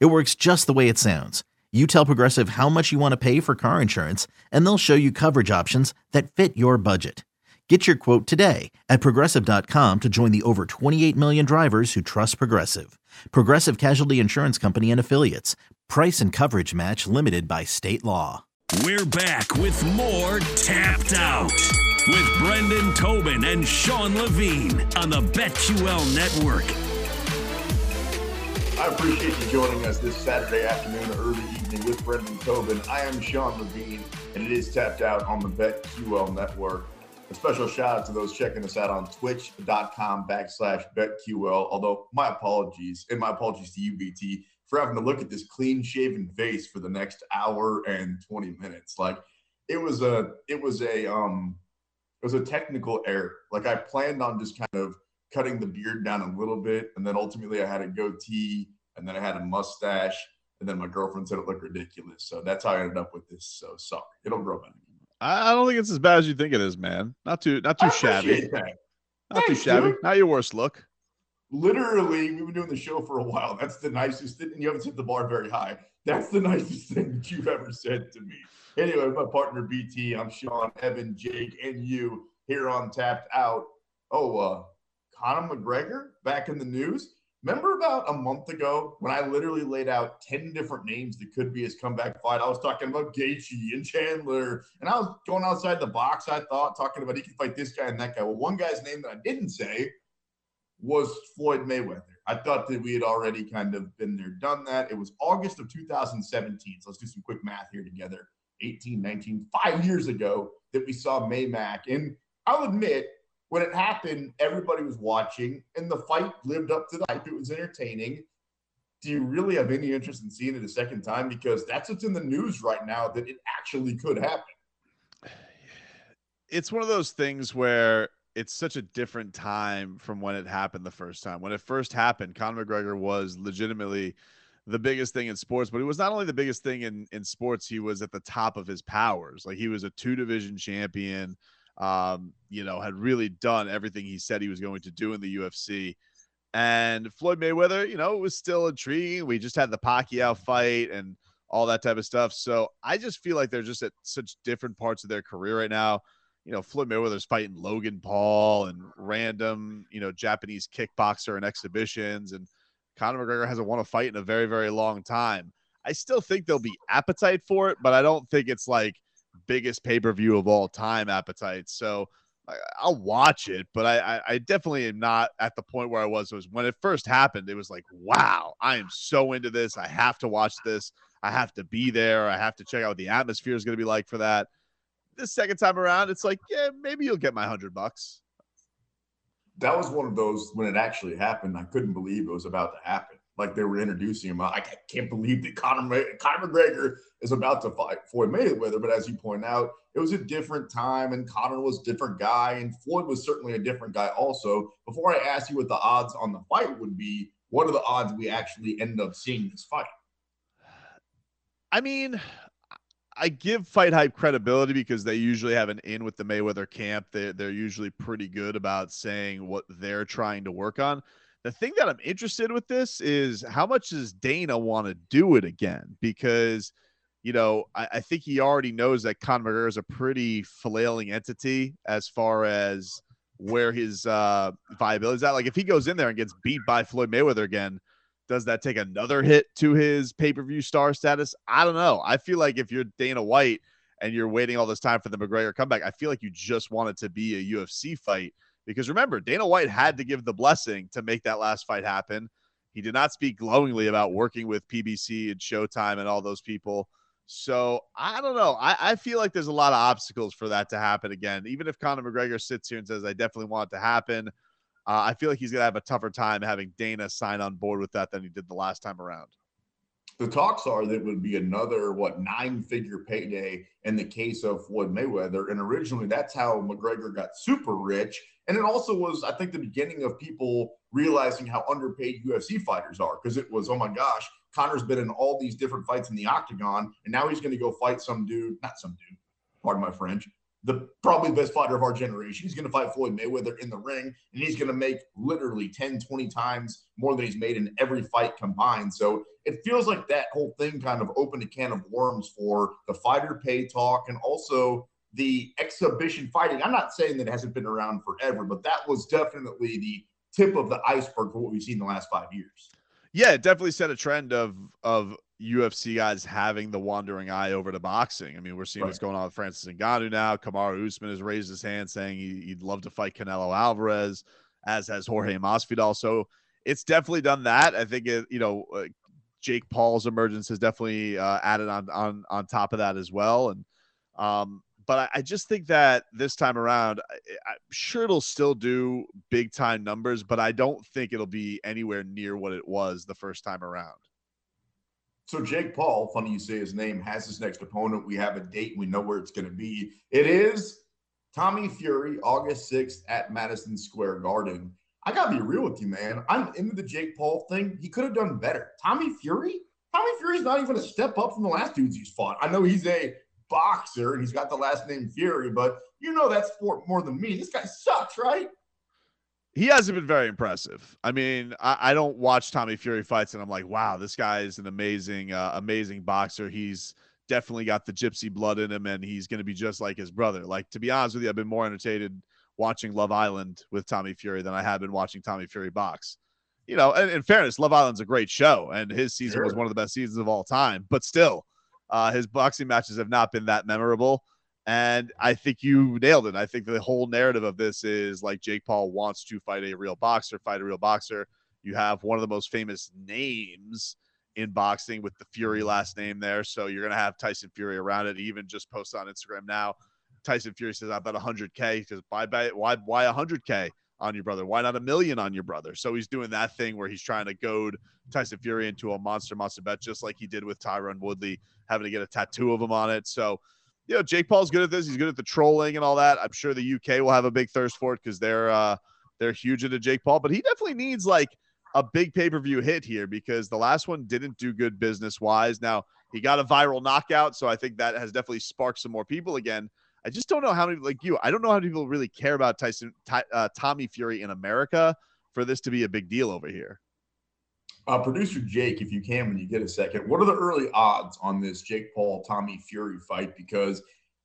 It works just the way it sounds. You tell Progressive how much you want to pay for car insurance, and they'll show you coverage options that fit your budget. Get your quote today at progressive.com to join the over 28 million drivers who trust Progressive. Progressive Casualty Insurance Company and Affiliates. Price and coverage match limited by state law. We're back with more Tapped Out with Brendan Tobin and Sean Levine on the BetQL Network. I appreciate you joining us this Saturday afternoon or early evening with Brendan Tobin. I am Sean Levine, and it is tapped out on the BetQL network. A special shout out to those checking us out on twitch.com backslash BetQL. Although, my apologies, and my apologies to you, BT, for having to look at this clean shaven face for the next hour and 20 minutes. Like, it was a, it was a, um, it was a technical error. Like, I planned on just kind of cutting the beard down a little bit, and then ultimately I had a goatee, and then I had a mustache, and then my girlfriend said it looked ridiculous. So that's how I ended up with this. So sorry, it'll grow back. I don't think it's as bad as you think it is, man. Not too, not too shabby. That. Not Thanks, too shabby. dude. Not your worst look. Literally, we've been doing the show for a while. That's the nicest thing. And you haven't set the bar very high. That's the nicest thing that you've ever said to me. Anyway, my partner BT, I'm Sean, Evan, Jake, and you here on Tapped Out. Oh, uh, Conor McGregor back in the news. Remember about a month ago when I literally laid out 10 different names that could be his comeback fight? I was talking about Gaethje and Chandler, and I was going outside the box, I thought, talking about he could fight this guy and that guy. Well, one guy's name that I didn't say was Floyd Mayweather. I thought that we had already kind of been there, done that. It was August of 2017. So let's do some quick math here together. 18, 19, five years ago that we saw Maymack. And I'll admit, when it happened, everybody was watching, and the fight lived up to the hype. It was entertaining. Do you really have any interest in seeing it a second time? Because that's what's in the news right now that it actually could happen. It's one of those things where it's such a different time from when it happened the first time. When it first happened, Conor McGregor was legitimately the biggest thing in sports, but he was not only the biggest thing in in sports, he was at the top of his powers. Like he was a two division champion. Um, you know, had really done everything he said he was going to do in the UFC. And Floyd Mayweather, you know, it was still intriguing. We just had the Pacquiao fight and all that type of stuff. So I just feel like they're just at such different parts of their career right now. You know, Floyd Mayweather's fighting Logan Paul and random, you know, Japanese kickboxer and exhibitions, and Conor McGregor hasn't won a fight in a very, very long time. I still think there'll be appetite for it, but I don't think it's like biggest pay per view of all time appetite. So I'll watch it, but I, I, definitely am not at the point where I was. It was when it first happened. It was like, wow, I am so into this. I have to watch this. I have to be there. I have to check out what the atmosphere is going to be like for that. This second time around, it's like, yeah, maybe you'll get my hundred bucks. That was one of those when it actually happened. I couldn't believe it was about to happen. Like they were introducing him. I can't believe that Conor, Conor McGregor is about to fight Floyd Mayweather. But as you point out, it was a different time, and Conor was a different guy, and Floyd was certainly a different guy also. Before I ask you what the odds on the fight would be, what are the odds we actually end up seeing this fight? I mean, I give Fight Hype credibility because they usually have an in with the Mayweather camp. They, they're usually pretty good about saying what they're trying to work on. The thing that I'm interested with this is how much does Dana want to do it again? Because, you know, I, I think he already knows that Conor McGregor is a pretty flailing entity as far as where his uh, viability is at. Like if he goes in there and gets beat by Floyd Mayweather again, does that take another hit to his pay per view star status? I don't know. I feel like if you're Dana White and you're waiting all this time for the McGregor comeback, I feel like you just want it to be a UFC fight. Because remember, Dana White had to give the blessing to make that last fight happen. He did not speak glowingly about working with PBC and Showtime and all those people. So I don't know. I, I feel like there's a lot of obstacles for that to happen again. Even if Conor McGregor sits here and says, I definitely want it to happen, uh, I feel like he's going to have a tougher time having Dana sign on board with that than he did the last time around. The talks are that it would be another what nine figure payday in the case of Floyd Mayweather. And originally that's how McGregor got super rich. And it also was, I think, the beginning of people realizing how underpaid UFC fighters are because it was, oh my gosh, Conor's been in all these different fights in the octagon, and now he's going to go fight some dude, not some dude, pardon my French, the probably best fighter of our generation. He's going to fight Floyd Mayweather in the ring, and he's going to make literally 10, 20 times more than he's made in every fight combined. So it feels like that whole thing kind of opened a can of worms for the fighter pay talk and also the exhibition fighting. I'm not saying that it hasn't been around forever, but that was definitely the tip of the iceberg for what we've seen in the last five years. Yeah, it definitely set a trend of of UFC guys having the wandering eye over to boxing. I mean, we're seeing right. what's going on with Francis Ngannou now. Kamaru Usman has raised his hand saying he, would love to fight Canelo Alvarez, as has Jorge Masvidal. So it's definitely done that. I think it, you know, uh, Jake Paul's emergence has definitely uh, added on on on top of that as well. And um, but I, I, just think that this time around, I, am sure it'll still do big time numbers, but I don't think it'll be anywhere near what it was the first time around. So Jake Paul, funny you say his name, has his next opponent. We have a date. We know where it's going to be. It is Tommy Fury, August 6th at Madison Square Garden. I got to be real with you, man. I'm into the Jake Paul thing. He could have done better. Tommy Fury? Tommy Fury's not even a step up from the last dudes he's fought. I know he's a boxer and he's got the last name Fury, but you know that sport more than me. This guy sucks, right? He hasn't been very impressive. I mean, I, I don't watch Tommy Fury fights and I'm like, wow, this guy is an amazing, uh, amazing boxer. He's definitely got the gypsy blood in him and he's going to be just like his brother. Like, to be honest with you, I've been more entertained watching Love Island with Tommy Fury than I have been watching Tommy Fury box. You know, and in fairness, Love Island's a great show and his season sure. was one of the best seasons of all time, but still, uh, his boxing matches have not been that memorable. And I think you nailed it. I think the whole narrative of this is like Jake Paul wants to fight a real boxer, fight a real boxer. You have one of the most famous names in boxing with the Fury mm-hmm. last name there. So you're going to have Tyson Fury around it. He even just posted on Instagram now. Tyson Fury says, I bet 100K because why, why, why 100K? on your brother? Why not a million on your brother? So he's doing that thing where he's trying to goad Tyson Fury into a monster monster bet, just like he did with Tyron Woodley, having to get a tattoo of him on it. So, you know, Jake Paul's good at this. He's good at the trolling and all that. I'm sure the UK will have a big thirst for it because they're uh they're huge into Jake Paul, but he definitely needs like a big pay-per-view hit here because the last one didn't do good business wise. Now he got a viral knockout, so I think that has definitely sparked some more people again. I just don't know how many like you. I don't know how many people really care about Tyson uh, Tommy Fury in America for this to be a big deal over here. Uh, Producer Jake, if you can, when you get a second, what are the early odds on this Jake Paul Tommy Fury fight? Because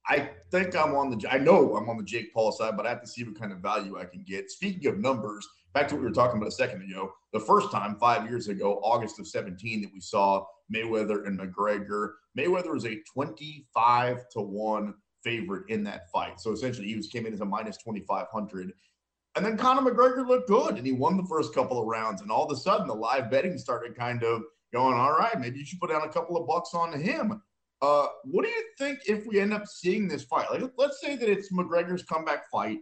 I think I'm on the I know I'm on the Jake Paul side, but I have to see what kind of value I can get. Speaking of numbers, back to what we were talking about a second ago. The first time five years ago, August of 17, that we saw Mayweather and McGregor. Mayweather was a 25 to one favorite in that fight. So essentially, he was came in as a minus 2,500. And then Conor McGregor looked good and he won the first couple of rounds. And all of a sudden, the live betting started kind of going, all right, maybe you should put down a couple of bucks on him. Uh, what do you think if we end up seeing this fight? Like, let's say that it's McGregor's comeback fight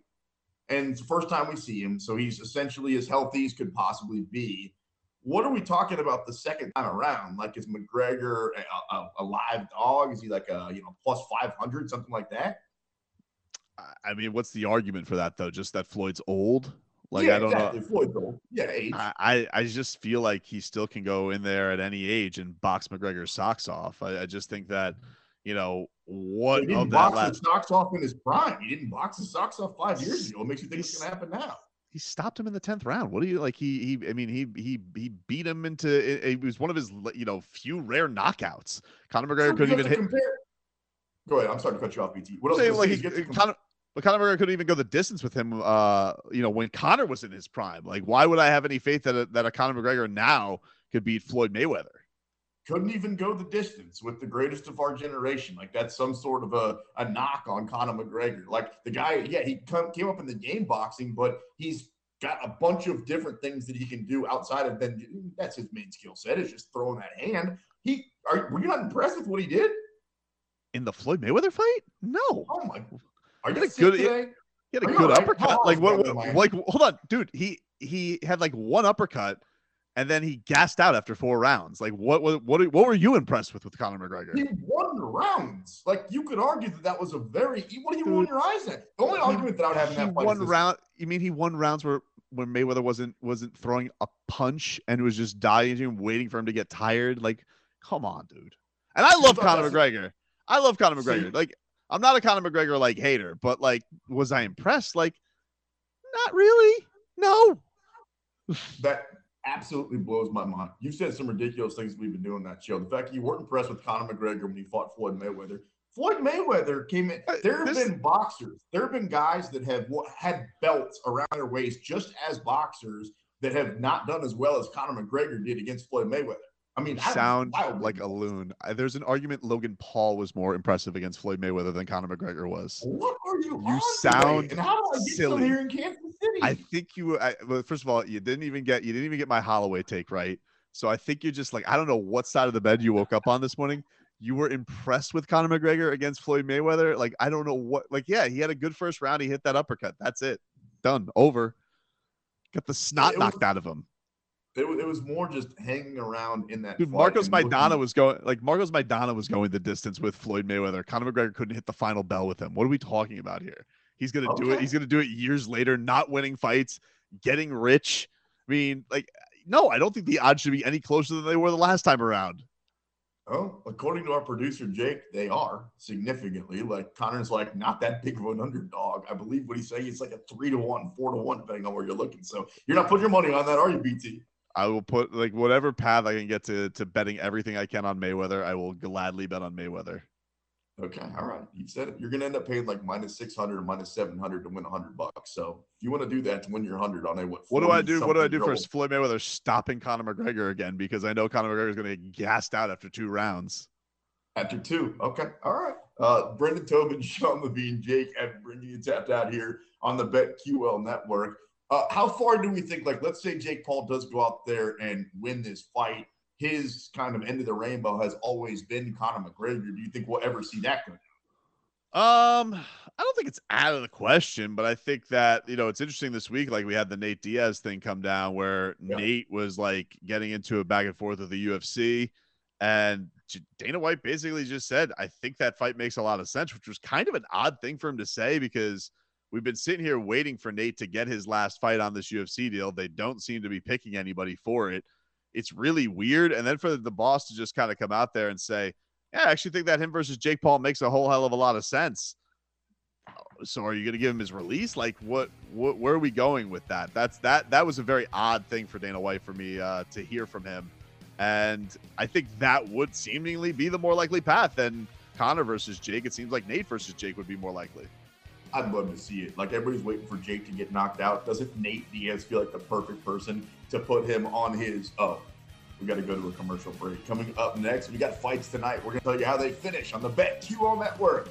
and it's the first time we see him. So he's essentially as healthy as could possibly be what are we talking about the second time around? Like, is McGregor a, a, a live dog? Is he like a you know plus five hundred something like that? I mean, what's the argument for that though? Just that Floyd's old. Like yeah, I don't exactly. know. Floyd's old. Yeah, age. I, I just feel like he still can go in there at any age and box McGregor's socks off. I, I just think that you know what he didn't box last... his socks off in his prime. He didn't box his socks off five years ago. What makes you think it's gonna happen now? he stopped him in the tenth round. What do you like? He he. I mean, he he he beat him into. It, it was one of his you know few rare knockouts. Conor McGregor so couldn't even hit. Compare. Go ahead. I'm sorry to cut you off, BT. What else? Like, he, Conor, but Conor McGregor couldn't even go the distance with him. Uh, you know, when Conor was in his prime. Like, why would I have any faith that a, that a Conor McGregor now could beat Floyd Mayweather? couldn't even go the distance with the greatest of our generation. Like that's some sort of a, a knock on Conor McGregor. Like the guy, yeah, he come, came up in the game boxing, but he's got a bunch of different things that he can do outside of then that's his main skill set is just throwing that hand. He are were you not impressed with what he did in the Floyd Mayweather fight? No. Oh my! Are you good? Today? He had a good right? uppercut. Like what? what like hold on, dude. He he had like one uppercut and then he gassed out after four rounds. Like, what what what, what were you impressed with with Conor McGregor? He won rounds. Like, you could argue that that was a very. What do you roll your eyes at? The only argument that I would have in that fight one is round. You mean he won rounds where when Mayweather wasn't wasn't throwing a punch and was just dying and waiting for him to get tired? Like, come on, dude. And I love Conor McGregor. I love Conor McGregor. Like, I'm not a Conor McGregor like hater, but like, was I impressed? Like, not really. No. that absolutely blows my mind. You've said some ridiculous things we've been doing that show. The fact that you weren't impressed with Conor McGregor when he fought Floyd Mayweather. Floyd Mayweather came in. Uh, there have this, been boxers. There have been guys that have had belts around their waist just as boxers that have not done as well as Conor McGregor did against Floyd Mayweather. I mean, sound like a loon. There's an argument Logan Paul was more impressive against Floyd Mayweather than Conor McGregor was. What are you? You sound and how do I get silly. here in Kansas City? I think you. I, well, first of all, you didn't even get you didn't even get my Holloway take right. So I think you're just like I don't know what side of the bed you woke up on this morning. You were impressed with Conor McGregor against Floyd Mayweather. Like I don't know what. Like yeah, he had a good first round. He hit that uppercut. That's it. Done. Over. Got the snot knocked out of him. It, it was more just hanging around in that. Dude, Marcos Maidana looking... was going like Marcos Maidana was going the distance with Floyd Mayweather. Conor McGregor couldn't hit the final bell with him. What are we talking about here? He's gonna okay. do it. He's gonna do it years later, not winning fights, getting rich. I mean, like, no, I don't think the odds should be any closer than they were the last time around. Oh, according to our producer Jake, they are significantly. Like Conor's like not that big of an underdog. I believe what he's saying. It's like a three to one, four to one, depending on where you're looking. So you're not putting your money on that, are you, BT? I will put like whatever path I can get to to betting everything I can on Mayweather. I will gladly bet on Mayweather. Okay, all right. You said it. You're gonna end up paying like minus six hundred or minus seven hundred to win hundred bucks. So if you want to do that to win your hundred on a what? What do I do? What do I do for Floyd Mayweather stopping Conor McGregor again? Because I know Conor McGregor is gonna get gassed out after two rounds. After two, okay, all right. Uh, Brendan Tobin, Sean Levine, Jake, and bringing you tapped out here on the BetQL network. Uh, how far do we think? Like, let's say Jake Paul does go out there and win this fight. His kind of end of the rainbow has always been Conor McGregor. Do you think we'll ever see that go? Um, I don't think it's out of the question, but I think that you know it's interesting this week. Like we had the Nate Diaz thing come down, where yeah. Nate was like getting into a back and forth with the UFC, and Dana White basically just said, "I think that fight makes a lot of sense," which was kind of an odd thing for him to say because We've been sitting here waiting for Nate to get his last fight on this UFC deal. They don't seem to be picking anybody for it. It's really weird. And then for the boss to just kind of come out there and say, Yeah, I actually think that him versus Jake Paul makes a whole hell of a lot of sense. So are you going to give him his release? Like what, what, where are we going with that? That's that, that was a very odd thing for Dana White for me uh, to hear from him. And I think that would seemingly be the more likely path than Conor versus Jake. It seems like Nate versus Jake would be more likely. I'd love to see it. Like everybody's waiting for Jake to get knocked out. Doesn't Nate Diaz feel like the perfect person to put him on his? Oh, we got to go to a commercial break. Coming up next, we got fights tonight. We're gonna tell you how they finish on the BetQL Network.